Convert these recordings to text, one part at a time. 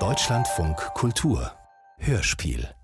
Deutschlandfunk Kultur. Hörspiel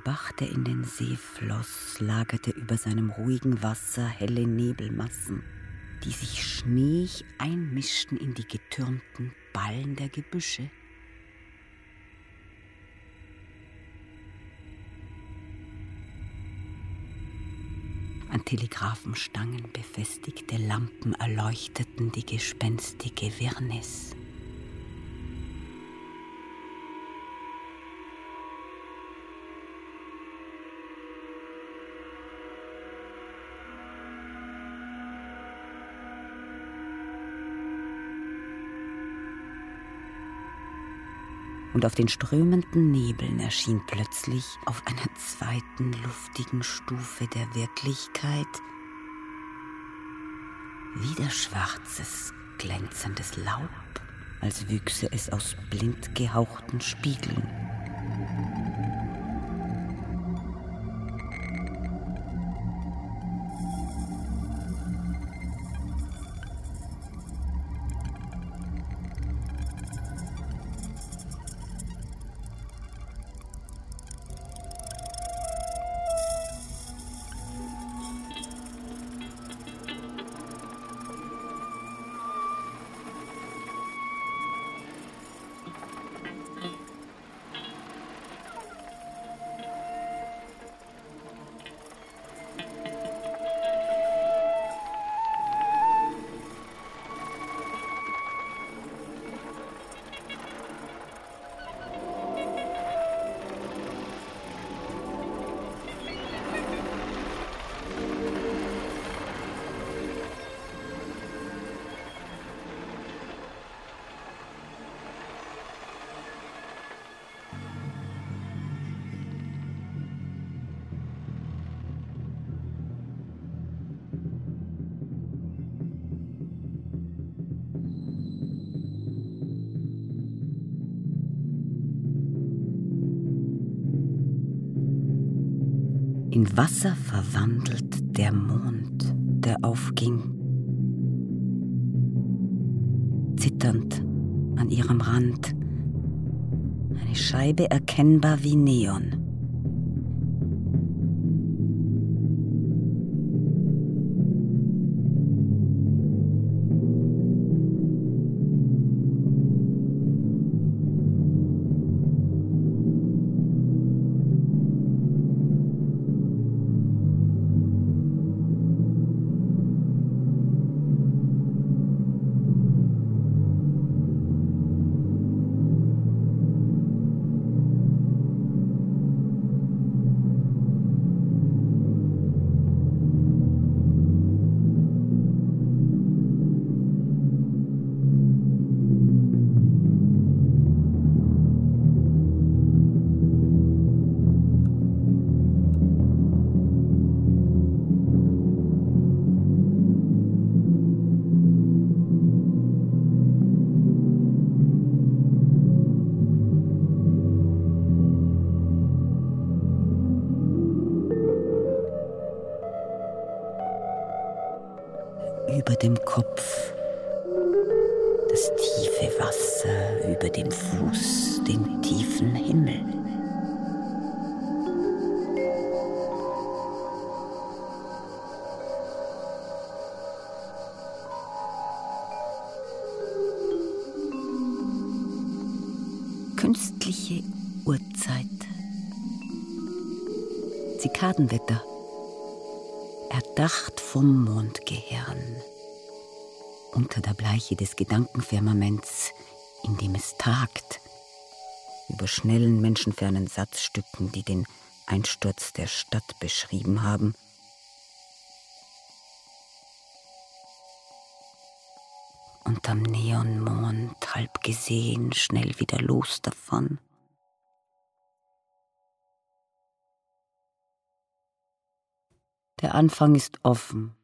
Ein Bach, der in den See floss, lagerte über seinem ruhigen Wasser helle Nebelmassen, die sich schneeig einmischten in die getürmten Ballen der Gebüsche. An Telegrafenstangen befestigte Lampen erleuchteten die gespenstige Wirrnis. Und auf den strömenden Nebeln erschien plötzlich auf einer zweiten luftigen Stufe der Wirklichkeit wieder schwarzes, glänzendes Laub, als wüchse es aus blind gehauchten Spiegeln. Wasser verwandelt der Mond, der aufging. Zitternd an ihrem Rand, eine Scheibe erkennbar wie Neon. Über dem Kopf, das tiefe Wasser über dem Fuß, den tiefen Himmel. Künstliche Uhrzeit. Zikadenwetter erdacht vom Mondgehirn. Unter der Bleiche des Gedankenfirmaments, in dem es tagt, über schnellen, menschenfernen Satzstücken, die den Einsturz der Stadt beschrieben haben. Unterm Neonmond, halb gesehen, schnell wieder los davon. Der Anfang ist offen.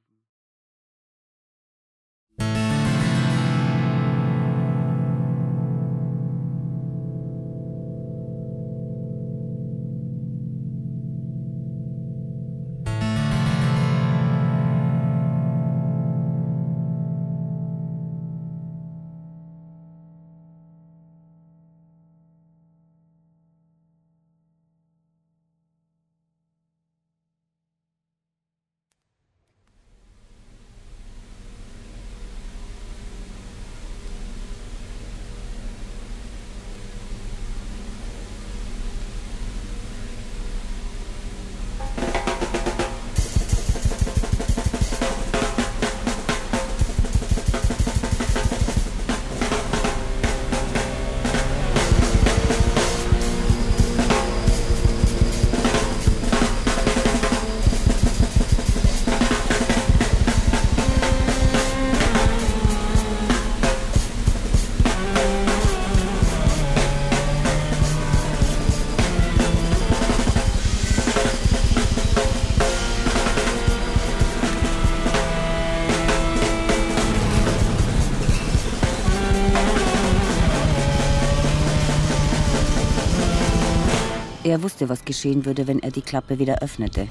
Er wusste, was geschehen würde, wenn er die Klappe wieder öffnete.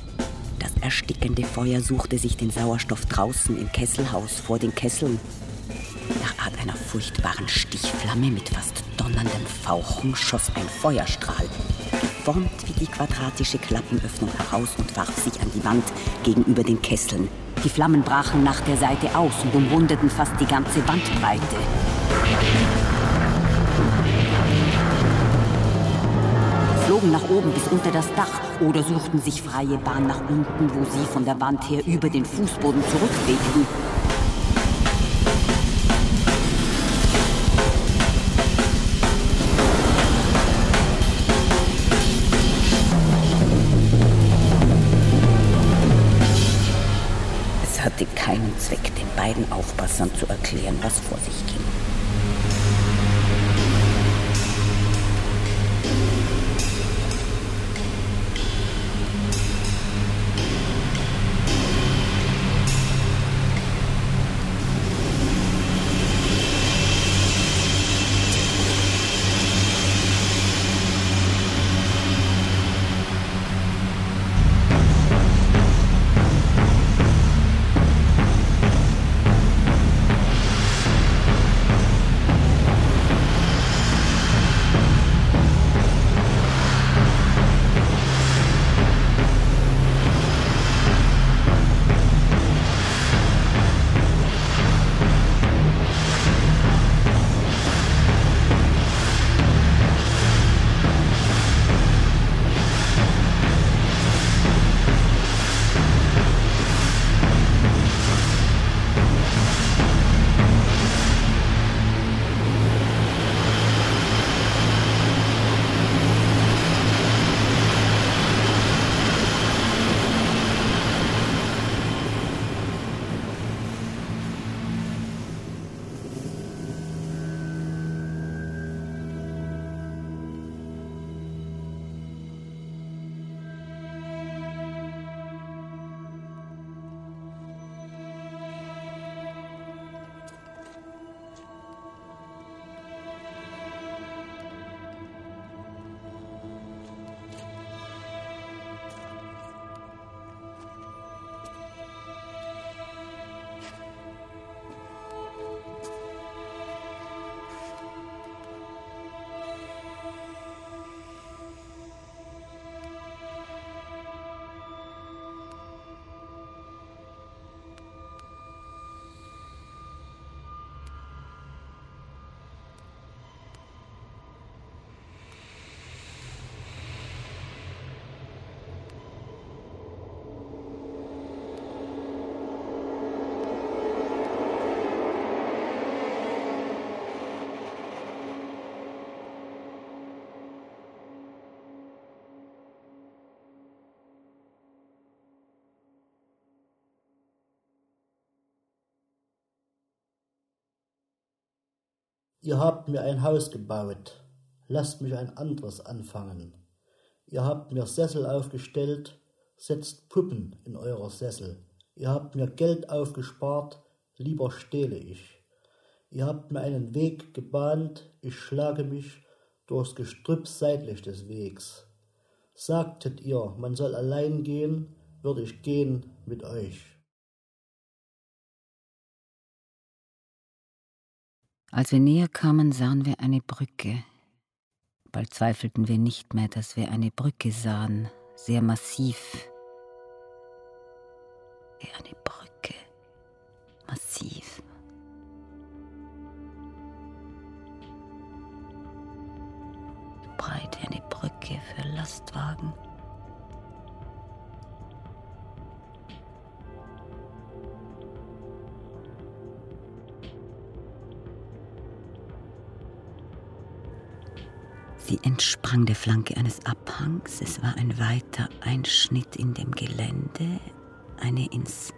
Das erstickende Feuer suchte sich den Sauerstoff draußen im Kesselhaus vor den Kesseln. Nach Art einer furchtbaren Stichflamme mit fast donnerndem Fauchen schoss ein Feuerstrahl, geformt wie die quadratische Klappenöffnung heraus und warf sich an die Wand gegenüber den Kesseln. Die Flammen brachen nach der Seite aus und umwundeten fast die ganze Wandbreite. Flogen nach oben bis unter das Dach oder suchten sich freie Bahn nach unten, wo sie von der Wand her über den Fußboden zurückwegten. Es hatte keinen Zweck, den beiden Aufpassern zu erklären, was vor sich ging. Ihr habt mir ein Haus gebaut, lasst mich ein anderes anfangen. Ihr habt mir Sessel aufgestellt, setzt Puppen in eurer Sessel. Ihr habt mir Geld aufgespart, lieber stehle ich. Ihr habt mir einen Weg gebahnt, ich schlage mich durchs Gestrüpp seitlich des Wegs. Sagtet ihr, man soll allein gehen, würde ich gehen mit euch. Als wir näher kamen, sahen wir eine Brücke. Bald zweifelten wir nicht mehr, dass wir eine Brücke sahen, sehr massiv. Wie eine Brücke, massiv. Breit wie eine Brücke für Lastwagen. Sie entsprang der Flanke eines Abhangs. Es war ein weiter Einschnitt in dem Gelände, eine ins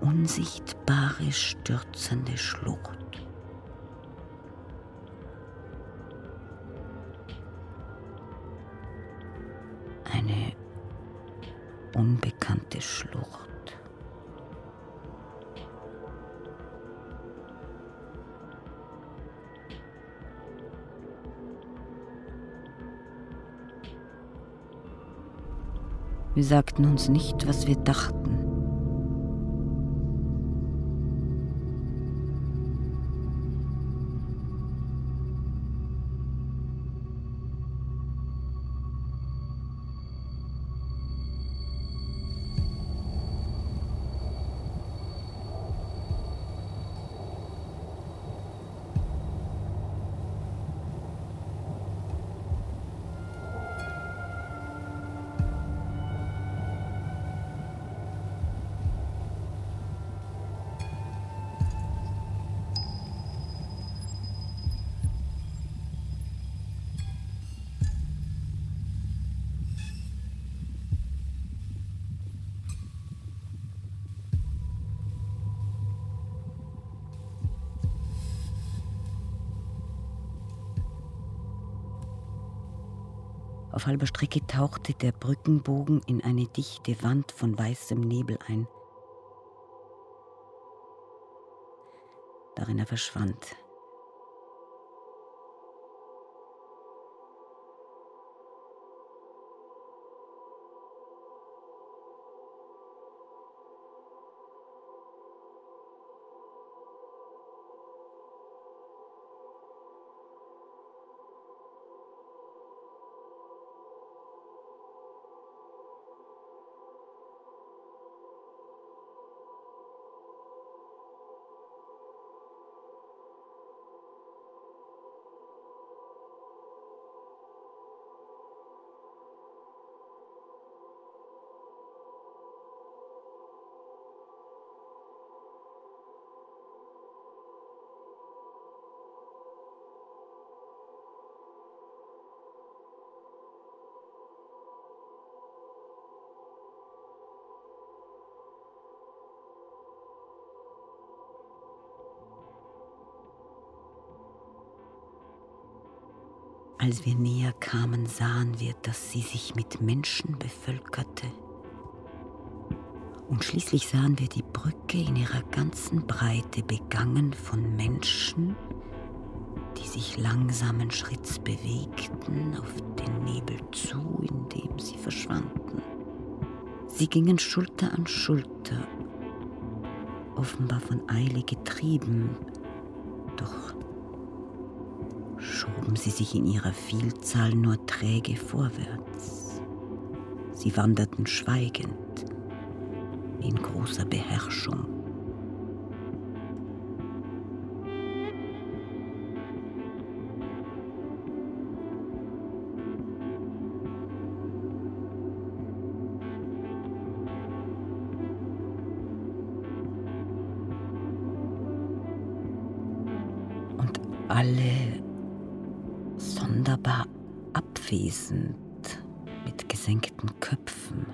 Unsichtbare stürzende Schlucht. Eine unbekannte Schlucht. Wir sagten uns nicht, was wir dachten. Auf halber Strecke tauchte der Brückenbogen in eine dichte Wand von weißem Nebel ein. Darin er verschwand. Als wir näher kamen, sahen wir, dass sie sich mit Menschen bevölkerte. Und schließlich sahen wir die Brücke in ihrer ganzen Breite begangen von Menschen, die sich langsamen Schritts bewegten auf den Nebel zu, in dem sie verschwanden. Sie gingen Schulter an Schulter, offenbar von Eile getrieben, doch schoben sie sich in ihrer Vielzahl nur träge vorwärts. Sie wanderten schweigend, in großer Beherrschung. Alle sonderbar abwesend mit gesenkten Köpfen,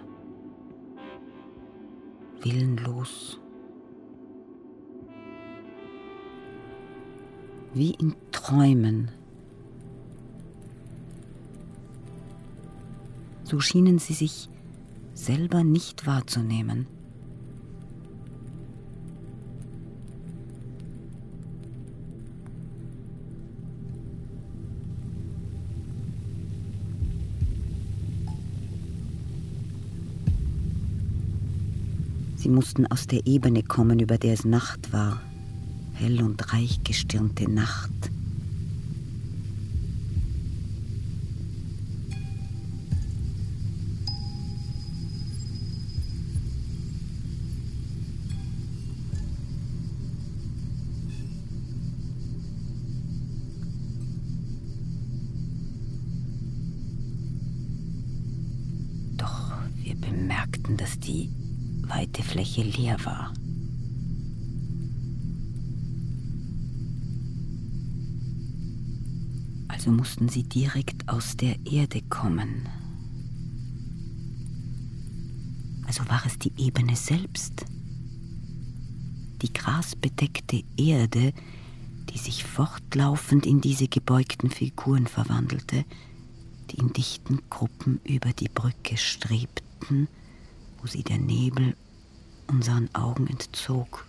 willenlos. wie in Träumen. So schienen sie sich selber nicht wahrzunehmen. Sie mussten aus der Ebene kommen, über der es Nacht war, hell und reich gestirnte Nacht. Leer war. Also mussten sie direkt aus der Erde kommen. Also war es die Ebene selbst, die grasbedeckte Erde, die sich fortlaufend in diese gebeugten Figuren verwandelte, die in dichten Gruppen über die Brücke strebten, wo sie der Nebel unseren Augen entzog.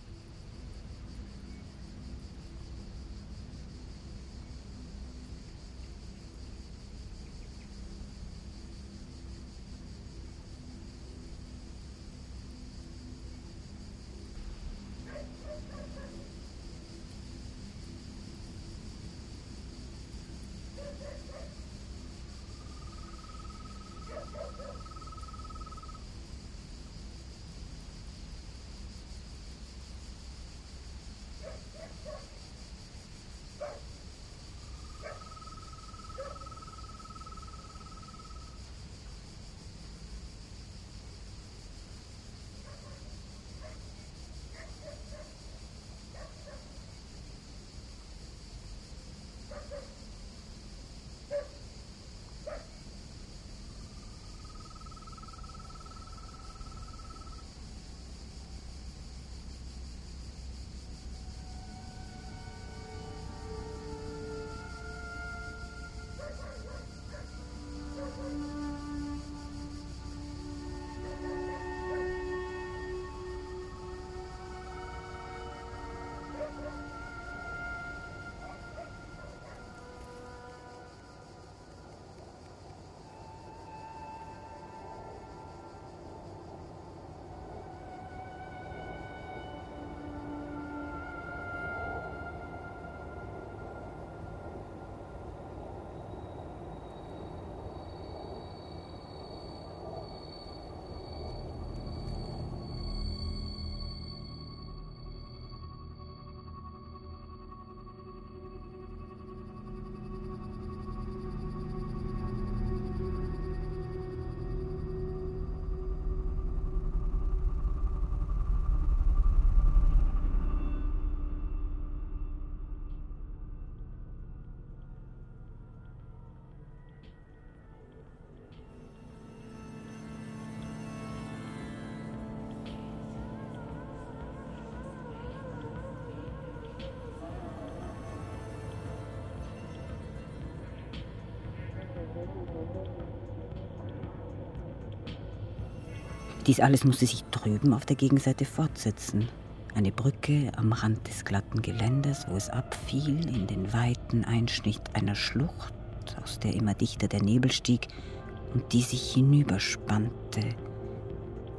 Dies alles musste sich drüben auf der Gegenseite fortsetzen. Eine Brücke am Rand des glatten Geländes, wo es abfiel in den weiten Einschnitt einer Schlucht, aus der immer dichter der Nebel stieg und die sich hinüberspannte,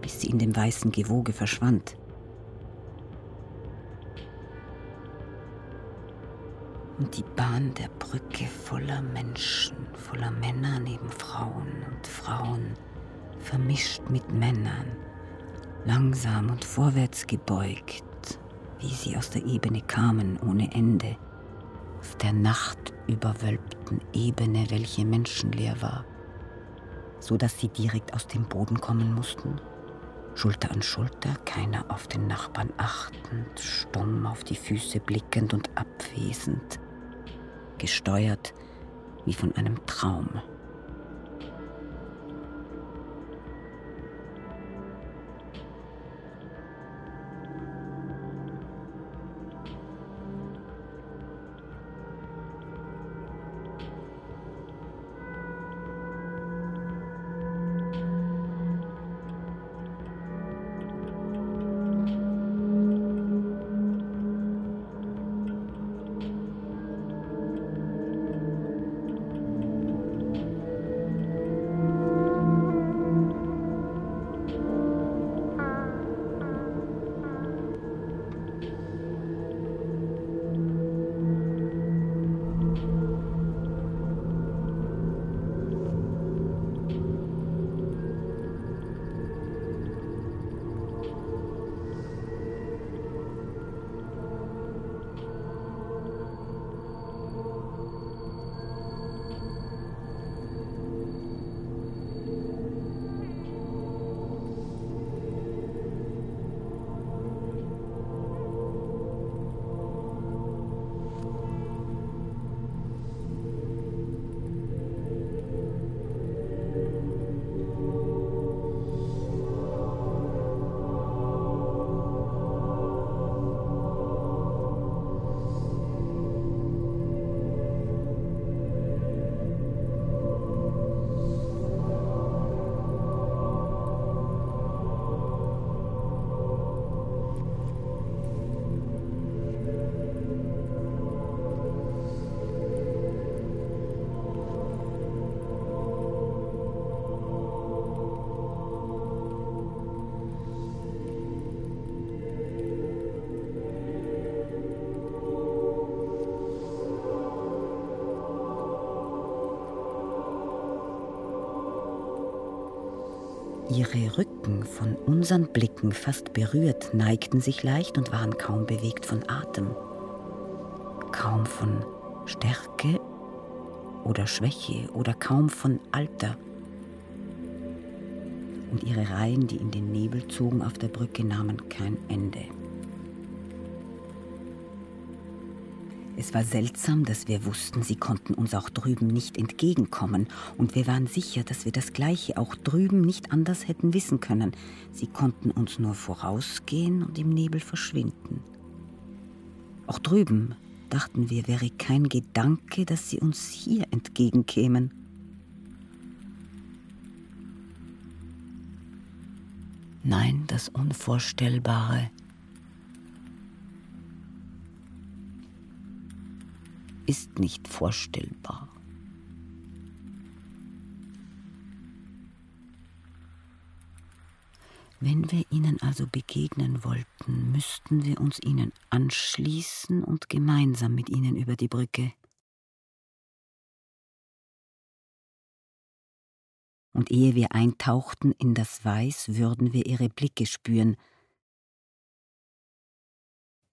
bis sie in dem weißen Gewoge verschwand. Und die Bahn der Brücke voller Menschen, voller Männer neben Frauen und Frauen, vermischt mit Männern, langsam und vorwärts gebeugt, wie sie aus der Ebene kamen ohne Ende, aus der Nacht überwölbten Ebene, welche menschenleer war, so dass sie direkt aus dem Boden kommen mussten, Schulter an Schulter, keiner auf den Nachbarn achtend, stumm auf die Füße blickend und abwesend, gesteuert wie von einem Traum. Ihre Rücken, von unseren Blicken fast berührt, neigten sich leicht und waren kaum bewegt von Atem, kaum von Stärke oder Schwäche oder kaum von Alter. Und ihre Reihen, die in den Nebel zogen auf der Brücke, nahmen kein Ende. Es war seltsam, dass wir wussten, sie konnten uns auch drüben nicht entgegenkommen, und wir waren sicher, dass wir das Gleiche auch drüben nicht anders hätten wissen können. Sie konnten uns nur vorausgehen und im Nebel verschwinden. Auch drüben, dachten wir, wäre kein Gedanke, dass sie uns hier entgegenkämen. Nein, das Unvorstellbare ist nicht vorstellbar. Wenn wir ihnen also begegnen wollten, müssten wir uns ihnen anschließen und gemeinsam mit ihnen über die Brücke. Und ehe wir eintauchten in das Weiß, würden wir ihre Blicke spüren.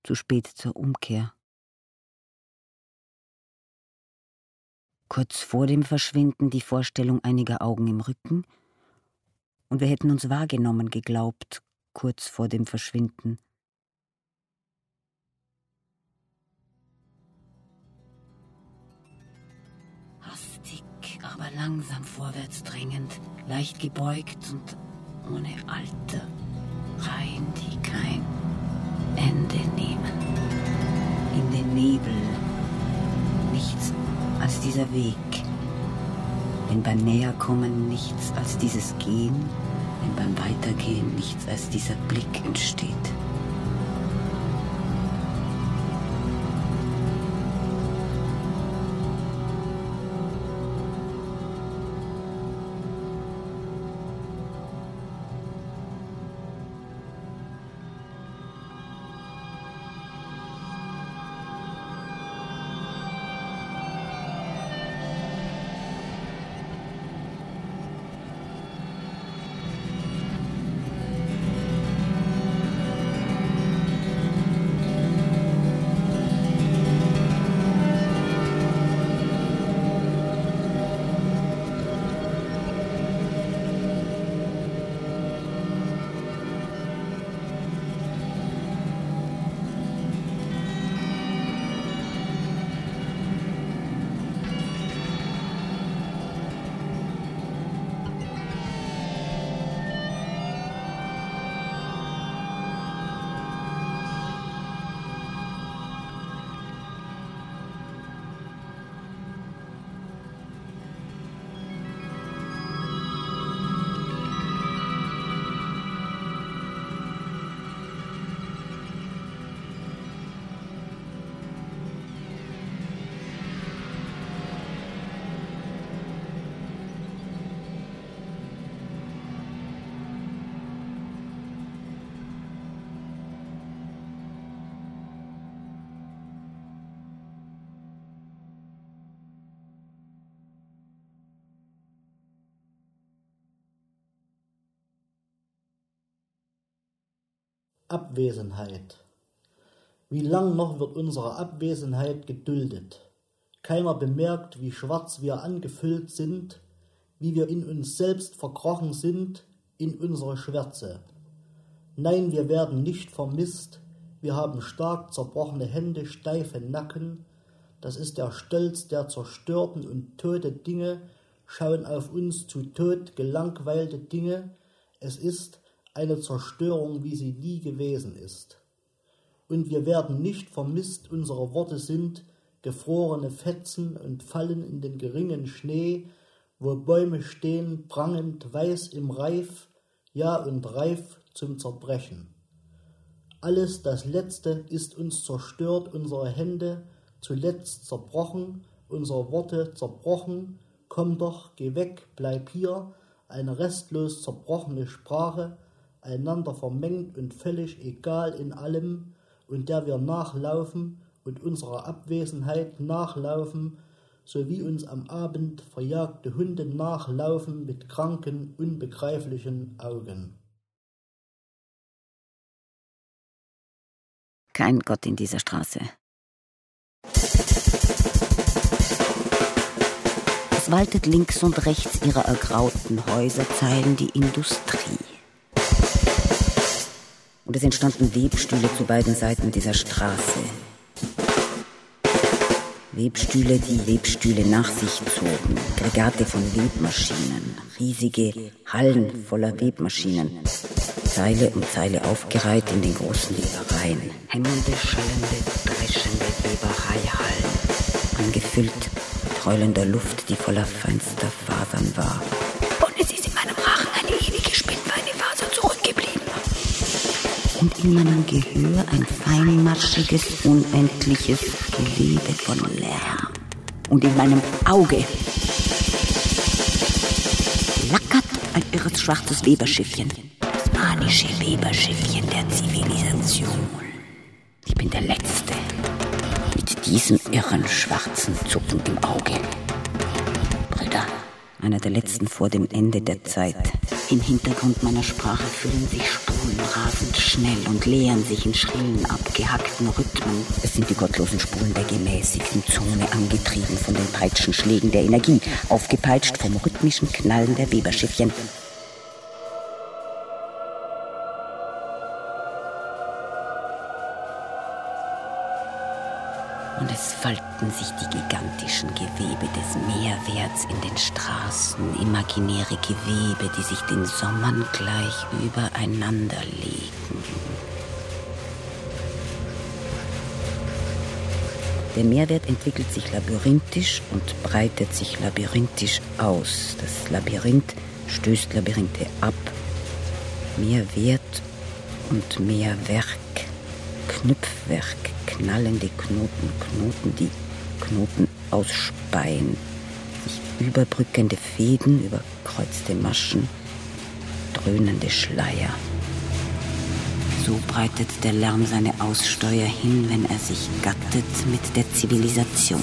Zu spät zur Umkehr. Kurz vor dem Verschwinden die Vorstellung einiger Augen im Rücken, und wir hätten uns wahrgenommen geglaubt, kurz vor dem Verschwinden. Hastig, aber langsam vorwärts drängend, leicht gebeugt und ohne Alter, Reihen, die kein Ende nehmen. In den Nebel, nichts als dieser Weg wenn beim Näherkommen nichts als dieses Gehen, wenn beim Weitergehen nichts als dieser Blick entsteht. Abwesenheit. Wie lang noch wird unsere Abwesenheit geduldet? Keiner bemerkt, wie schwarz wir angefüllt sind, wie wir in uns selbst verkrochen sind, in unsere Schwärze. Nein, wir werden nicht vermisst, wir haben stark zerbrochene Hände, steife Nacken, das ist der Stolz der zerstörten und tote Dinge, schauen auf uns zu tot gelangweilte Dinge, es ist, eine Zerstörung, wie sie nie gewesen ist. Und wir werden nicht vermisst, unsere Worte sind gefrorene Fetzen und fallen in den geringen Schnee, wo Bäume stehen, prangend weiß im Reif, ja und reif zum Zerbrechen. Alles das Letzte ist uns zerstört, unsere Hände zuletzt zerbrochen, unsere Worte zerbrochen, komm doch, geh weg, bleib hier, eine restlos zerbrochene Sprache, einander vermengt und völlig egal in allem, und der wir nachlaufen und unserer Abwesenheit nachlaufen, so wie uns am Abend verjagte Hunde nachlaufen mit kranken, unbegreiflichen Augen. Kein Gott in dieser Straße. Es waltet links und rechts ihrer ergrauten Häuserzeilen die Industrie. Und es entstanden Webstühle zu beiden Seiten dieser Straße. Webstühle, die Webstühle nach sich zogen, Aggregate von Webmaschinen, riesige Hallen voller Webmaschinen, Zeile um Zeile aufgereiht in den großen Webereien, hämmernde, schallende, dreschende Webereihallen, angefüllt mit heulender Luft, die voller feinster Fasern war. Und in meinem Gehör ein feinmaschiges, unendliches Gewebe von Lärm. Und in meinem Auge flackert ein irres schwarzes Weberschiffchen. Das manische Weberschiffchen der Zivilisation. Ich bin der Letzte. Mit diesem irren schwarzen Zucken im Auge. Brüder, einer der letzten vor dem Ende der Zeit. Im Hintergrund meiner Sprache fühlen sich Spuren rasend schnell und leeren sich in schrillen, abgehackten Rhythmen. Es sind die gottlosen Spuren der gemäßigten Zone, angetrieben von den Peitschenschlägen der Energie, aufgepeitscht vom rhythmischen Knallen der Weberschiffchen. Und es falten sich die gigantischen Gewebe des Meerwerts in den Straßen, imaginäre Gewebe, die sich den Sommern gleich übereinander legen. Der Meerwert entwickelt sich labyrinthisch und breitet sich labyrinthisch aus. Das Labyrinth stößt Labyrinthe ab. Mehr Wert und mehr Werk, Knüpfwerk, knallende Knoten, Knoten, die Knoten ausspeien, sich überbrückende Fäden, überkreuzte Maschen, dröhnende Schleier. So breitet der Lärm seine Aussteuer hin, wenn er sich gattet mit der Zivilisation.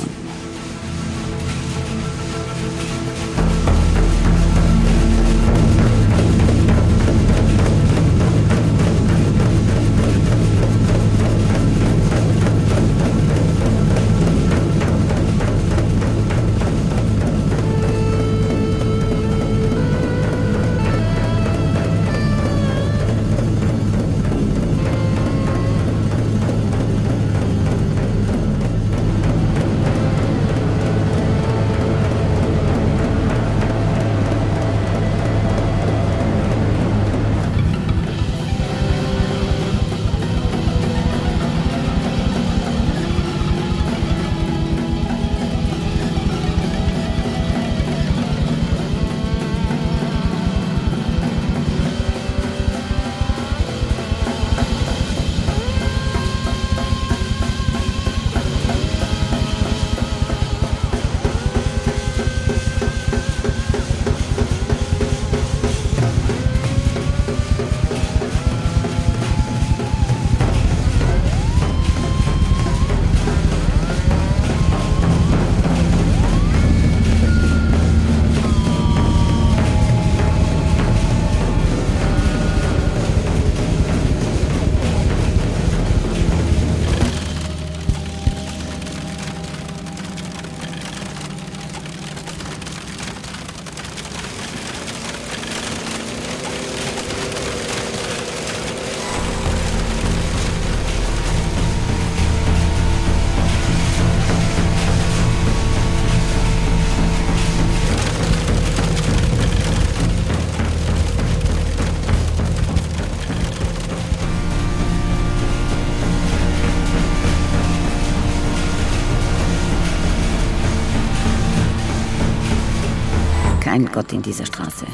Kein Gott in dieser Straße.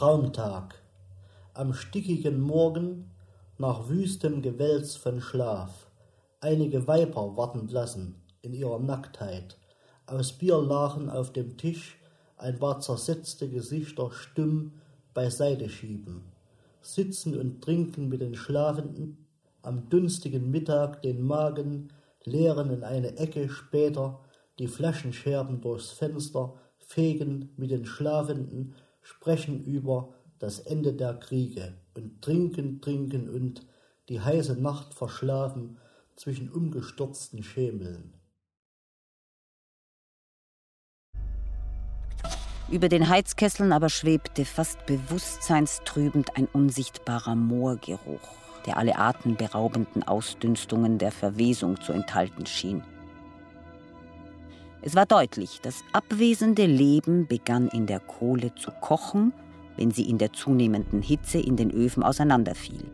Traumtag. Am stickigen Morgen, nach wüstem Gewälz von Schlaf, einige Weiber warten lassen in ihrer Nacktheit, aus Bierlachen auf dem Tisch ein paar zersetzte Gesichter stumm beiseite schieben, sitzen und trinken mit den Schlafenden, am dunstigen Mittag den Magen leeren in eine Ecke später, die Flaschenscherben durchs Fenster fegen mit den Schlafenden, sprechen über das Ende der Kriege und trinken, trinken und die heiße Nacht verschlafen zwischen umgestürzten Schemeln. Über den Heizkesseln aber schwebte fast bewusstseinstrübend ein unsichtbarer Moorgeruch, der alle atemberaubenden Ausdünstungen der Verwesung zu enthalten schien. Es war deutlich, das abwesende Leben begann in der Kohle zu kochen, wenn sie in der zunehmenden Hitze in den Öfen auseinanderfiel.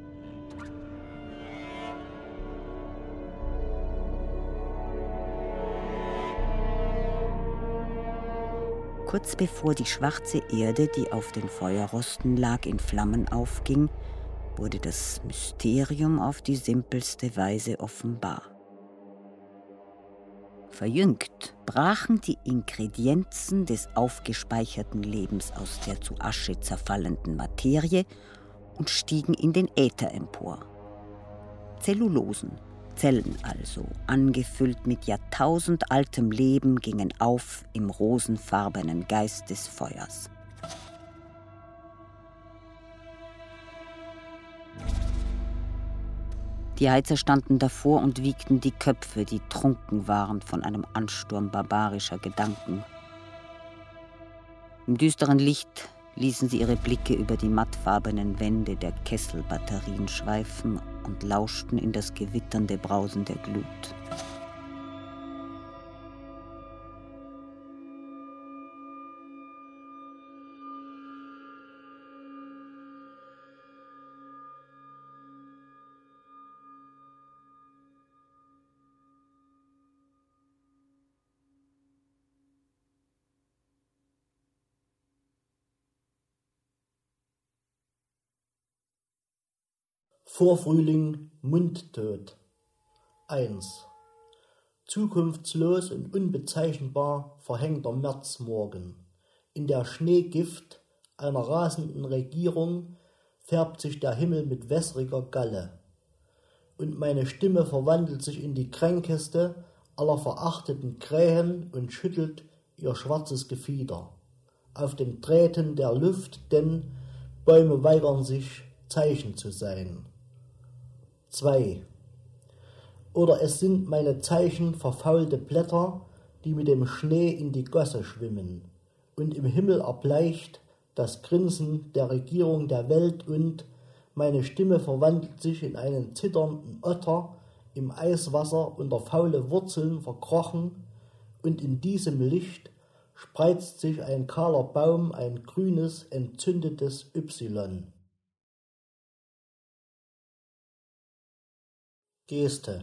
Kurz bevor die schwarze Erde, die auf den Feuerrosten lag, in Flammen aufging, wurde das Mysterium auf die simpelste Weise offenbar. Verjüngt brachen die Ingredienzen des aufgespeicherten Lebens aus der zu Asche zerfallenden Materie und stiegen in den Äther empor. Zellulosen, Zellen also, angefüllt mit jahrtausendaltem Leben, gingen auf im rosenfarbenen Geist des Feuers. Die Heizer standen davor und wiegten die Köpfe, die trunken waren von einem Ansturm barbarischer Gedanken. Im düsteren Licht ließen sie ihre Blicke über die mattfarbenen Wände der Kesselbatterien schweifen und lauschten in das gewitternde Brausen der Glut. Vorfrühling mundtot. 1. Zukunftslos und unbezeichnbar verhängter Märzmorgen. In der Schneegift einer rasenden Regierung färbt sich der Himmel mit wässriger Galle. Und meine Stimme verwandelt sich in die kränkeste aller verachteten Krähen und schüttelt ihr schwarzes Gefieder. Auf den Drähten der Luft, denn Bäume weigern sich, Zeichen zu sein. 2. Oder es sind meine Zeichen verfaulte Blätter, die mit dem Schnee in die Gosse schwimmen, und im Himmel erbleicht das Grinsen der Regierung der Welt und meine Stimme verwandelt sich in einen zitternden Otter im Eiswasser unter faule Wurzeln verkrochen, und in diesem Licht spreizt sich ein kahler Baum, ein grünes, entzündetes Y. Geste.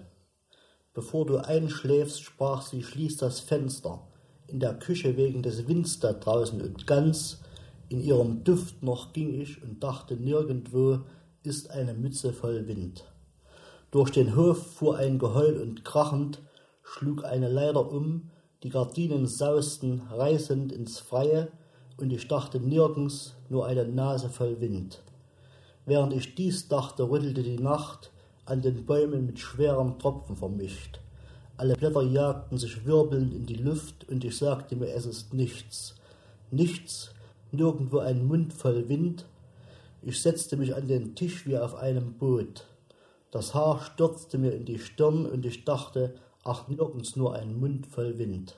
Bevor du einschläfst, sprach sie, schließ das Fenster. In der Küche wegen des Winds da draußen und ganz in ihrem Duft noch ging ich und dachte, nirgendwo ist eine Mütze voll Wind. Durch den Hof fuhr ein Geheul und krachend schlug eine Leiter um, die Gardinen sausten reißend ins Freie, und ich dachte nirgends nur eine Nase voll Wind. Während ich dies dachte, rüttelte die Nacht, an den Bäumen mit schweren Tropfen vermischt. Alle Blätter jagten sich wirbelnd in die Luft, und ich sagte mir, es ist nichts. Nichts, nirgendwo ein Mund voll Wind. Ich setzte mich an den Tisch wie auf einem Boot. Das Haar stürzte mir in die Stirn, und ich dachte, ach nirgends nur ein Mund voll Wind.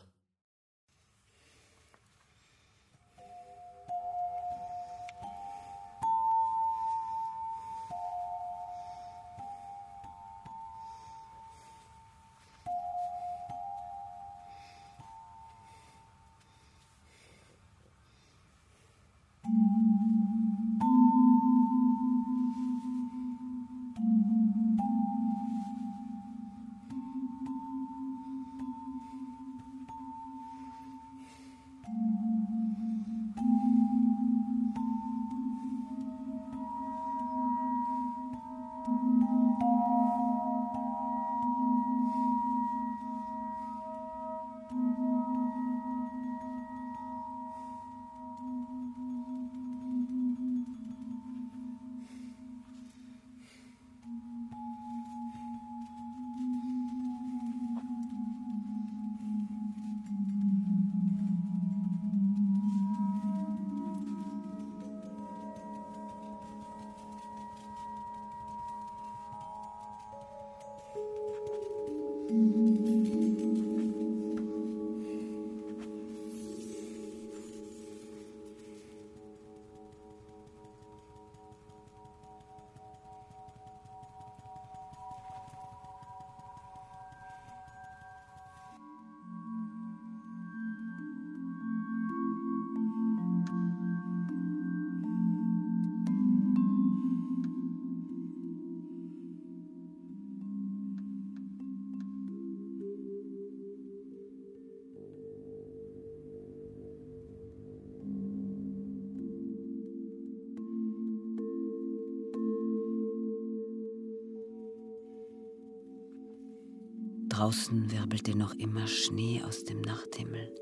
Draußen wirbelte noch immer Schnee aus dem Nachthimmel.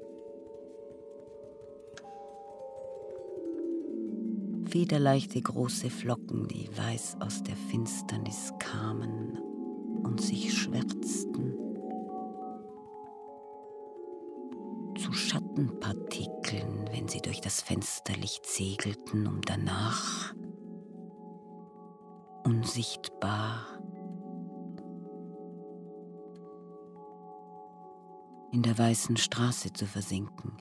Federleichte große Flocken, die weiß aus der Finsternis kamen und sich schwärzten. Zu Schattenpartikeln, wenn sie durch das Fensterlicht segelten, um danach unsichtbar in der weißen Straße zu versinken.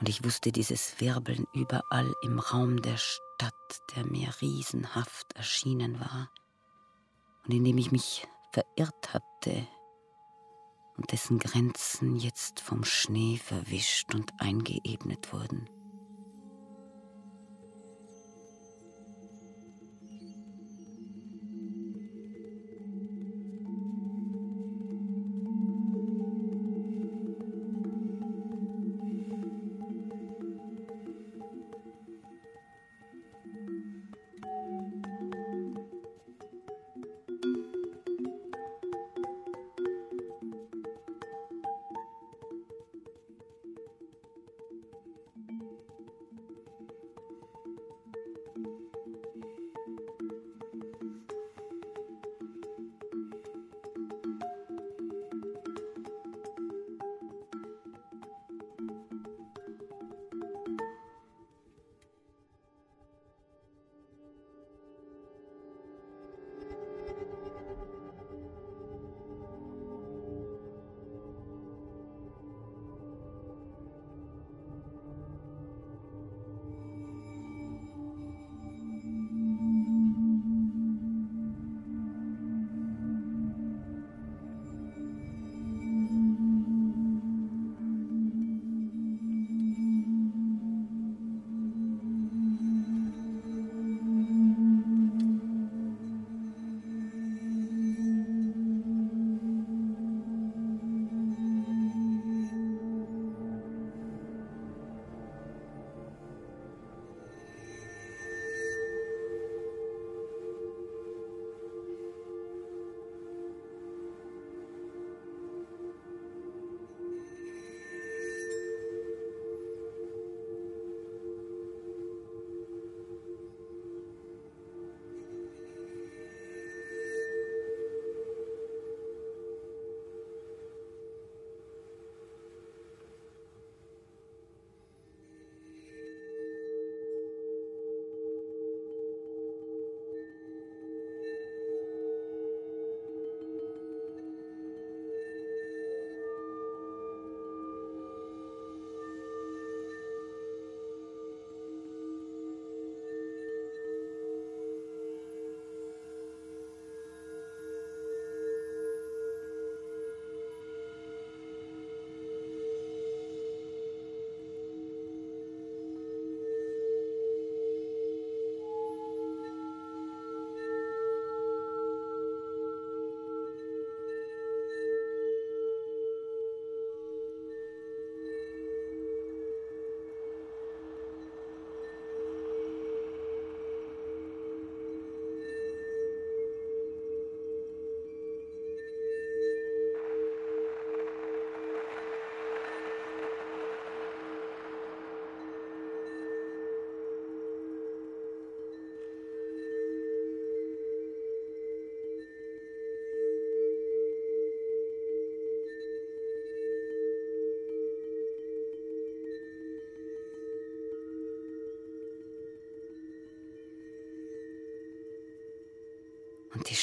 Und ich wusste dieses Wirbeln überall im Raum der Stadt, der mir riesenhaft erschienen war und in dem ich mich verirrt hatte und dessen Grenzen jetzt vom Schnee verwischt und eingeebnet wurden.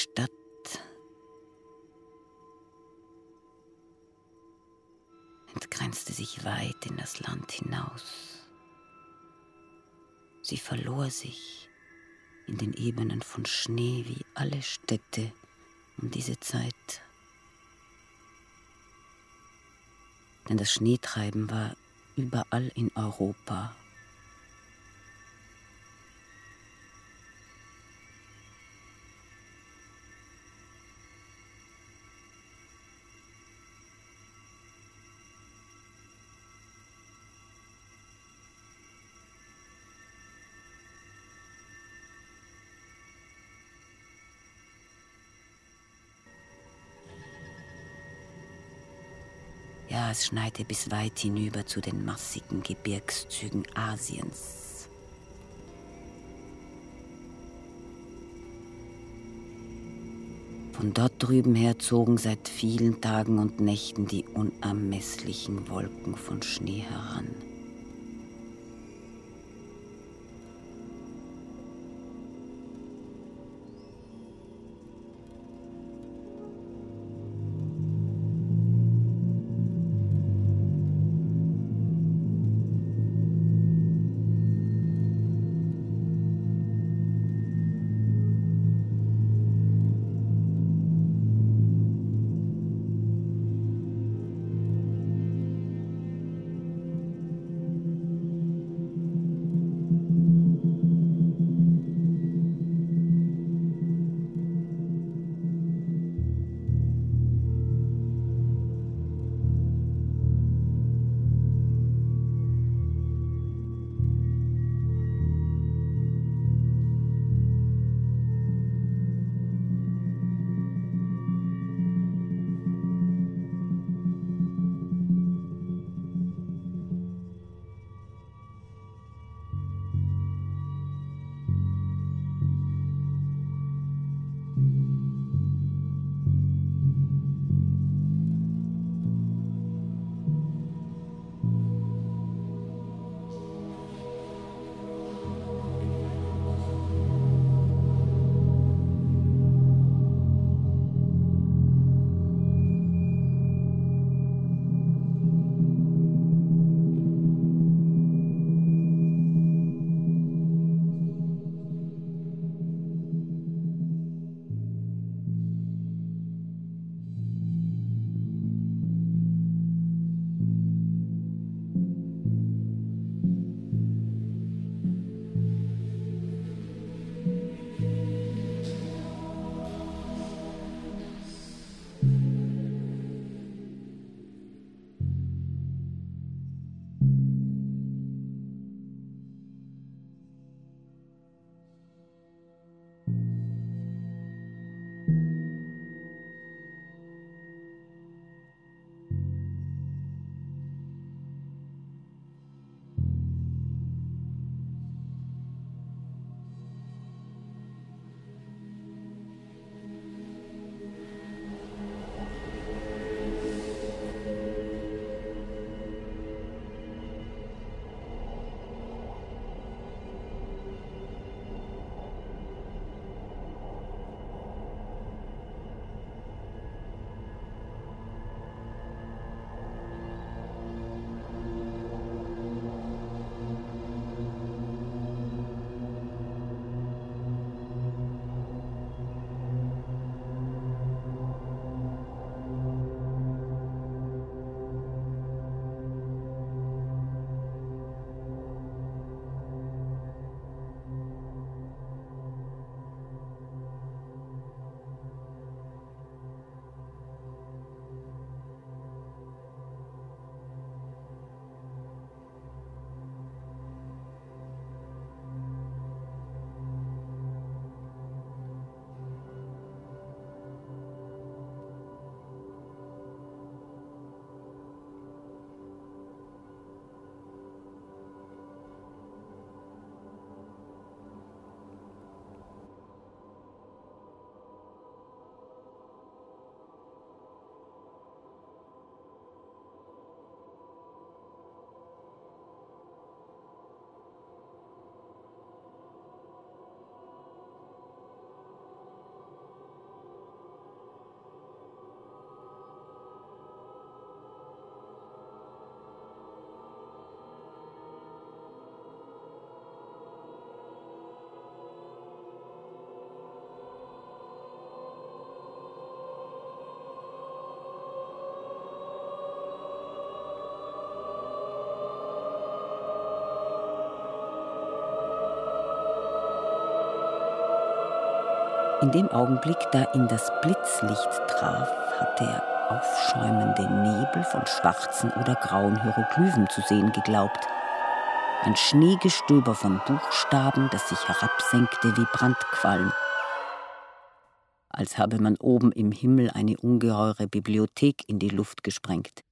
Stadt entgrenzte sich weit in das Land hinaus. Sie verlor sich in den Ebenen von Schnee wie alle Städte um diese Zeit. Denn das Schneetreiben war überall in Europa es schneite bis weit hinüber zu den massigen Gebirgszügen Asiens. Von dort drüben her zogen seit vielen Tagen und Nächten die unermesslichen Wolken von Schnee heran. In dem Augenblick, da ihn das Blitzlicht traf, hatte er aufschäumende Nebel von schwarzen oder grauen Hieroglyphen zu sehen geglaubt. Ein Schneegestöber von Buchstaben, das sich herabsenkte wie Brandqualm. Als habe man oben im Himmel eine ungeheure Bibliothek in die Luft gesprengt.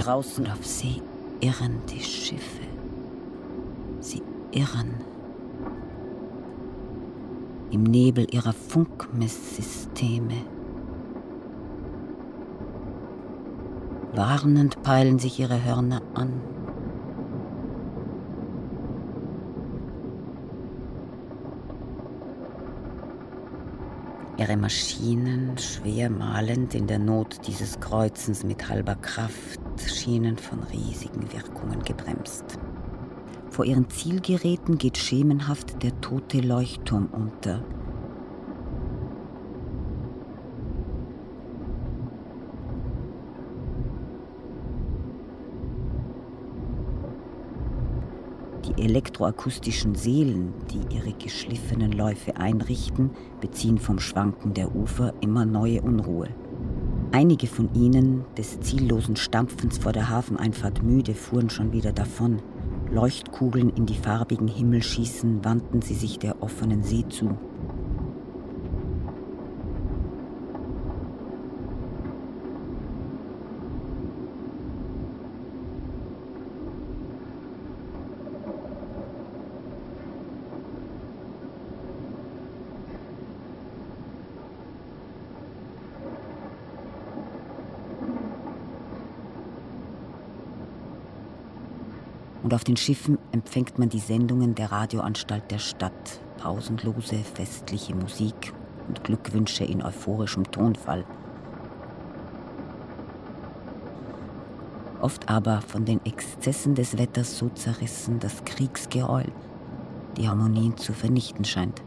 Draußen auf See irren die Schiffe. Sie irren. Im Nebel ihrer Funkmesssysteme. Warnend peilen sich ihre Hörner an. ihre Maschinen, schwer malend in der Not dieses Kreuzens mit halber Kraft, schienen von riesigen Wirkungen gebremst. Vor ihren Zielgeräten geht schemenhaft der tote Leuchtturm unter, Die elektroakustischen Seelen, die ihre geschliffenen Läufe einrichten, beziehen vom Schwanken der Ufer immer neue Unruhe. Einige von ihnen, des ziellosen Stampfens vor der Hafeneinfahrt müde, fuhren schon wieder davon. Leuchtkugeln in die farbigen Himmel schießen, wandten sie sich der offenen See zu. Und auf den Schiffen empfängt man die Sendungen der Radioanstalt der Stadt, pausenlose festliche Musik und Glückwünsche in euphorischem Tonfall. Oft aber von den Exzessen des Wetters so zerrissen, dass Kriegsgeheul die Harmonien zu vernichten scheint.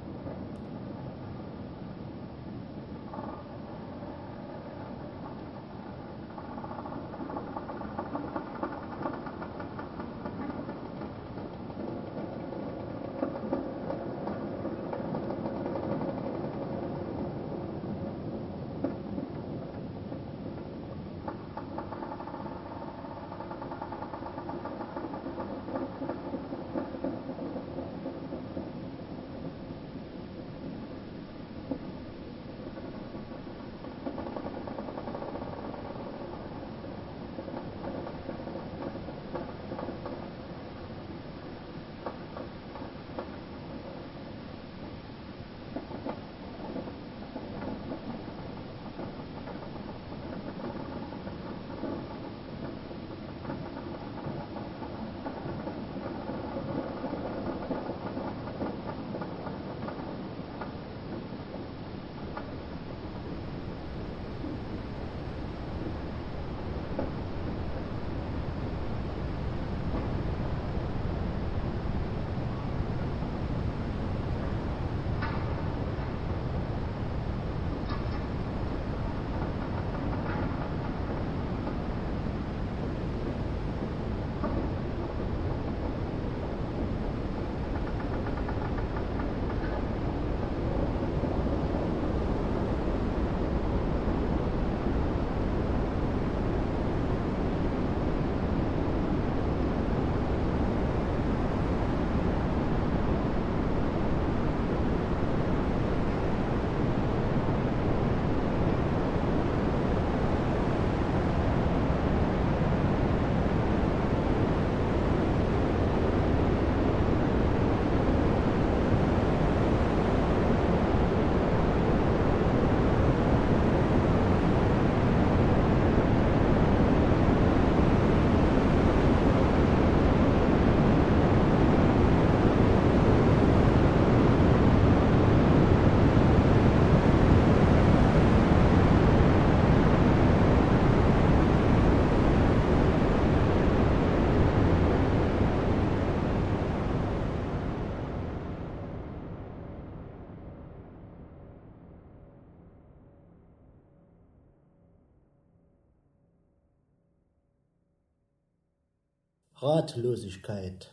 Ratlosigkeit.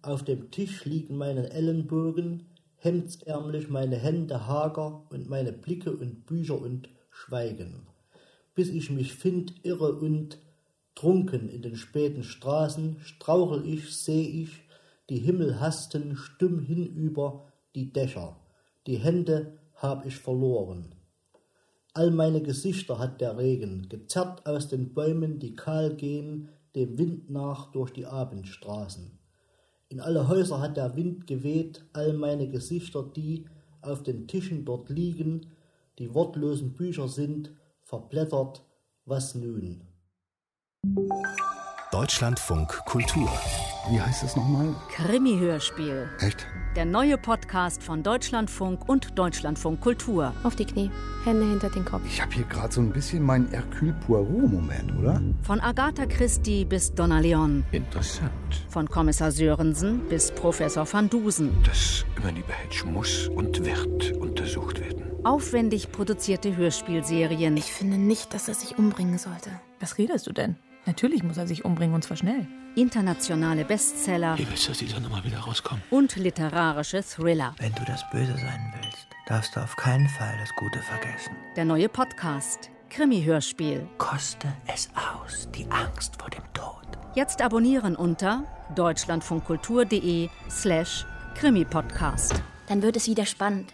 Auf dem Tisch liegen meine Ellenbogen, hemdsärmlich meine Hände hager und meine Blicke und Bücher und Schweigen. Bis ich mich find irre und trunken in den späten Straßen, strauchel ich, seh ich, die Himmel hasten stumm hinüber die Dächer, die Hände hab ich verloren. All meine Gesichter hat der Regen, gezerrt aus den Bäumen, die kahl gehen, dem Wind nach durch die Abendstraßen. In alle Häuser hat der Wind geweht, all meine Gesichter, die auf den Tischen dort liegen, die wortlosen Bücher sind, verblättert, was nun? Deutschlandfunk Kultur. Wie heißt es nochmal? Krimi-Hörspiel. Echt? Der neue Podcast von Deutschlandfunk und Deutschlandfunk Kultur. Auf die Knie, Hände hinter den Kopf. Ich habe hier gerade so ein bisschen meinen Hercule Poirot-Moment, oder? Von Agatha Christie bis Donna Leon. Interessant. Von Kommissar Sörensen bis Professor van Dusen. Das Überliebe Hedge muss und wird untersucht werden. Aufwendig produzierte Hörspielserien. Ich finde nicht, dass er sich umbringen sollte. Was redest du denn? Natürlich muss er sich umbringen und zwar schnell. internationale Bestseller Wie willst du aus dieser Nummer wieder rauskommen? und literarische Thriller. Wenn du das Böse sein willst, darfst du auf keinen Fall das Gute vergessen. Der neue Podcast Krimi-Hörspiel. Koste es aus, die Angst vor dem Tod. Jetzt abonnieren unter deutschlandfunkkultur.de slash Krimi-Podcast. Dann wird es wieder spannend.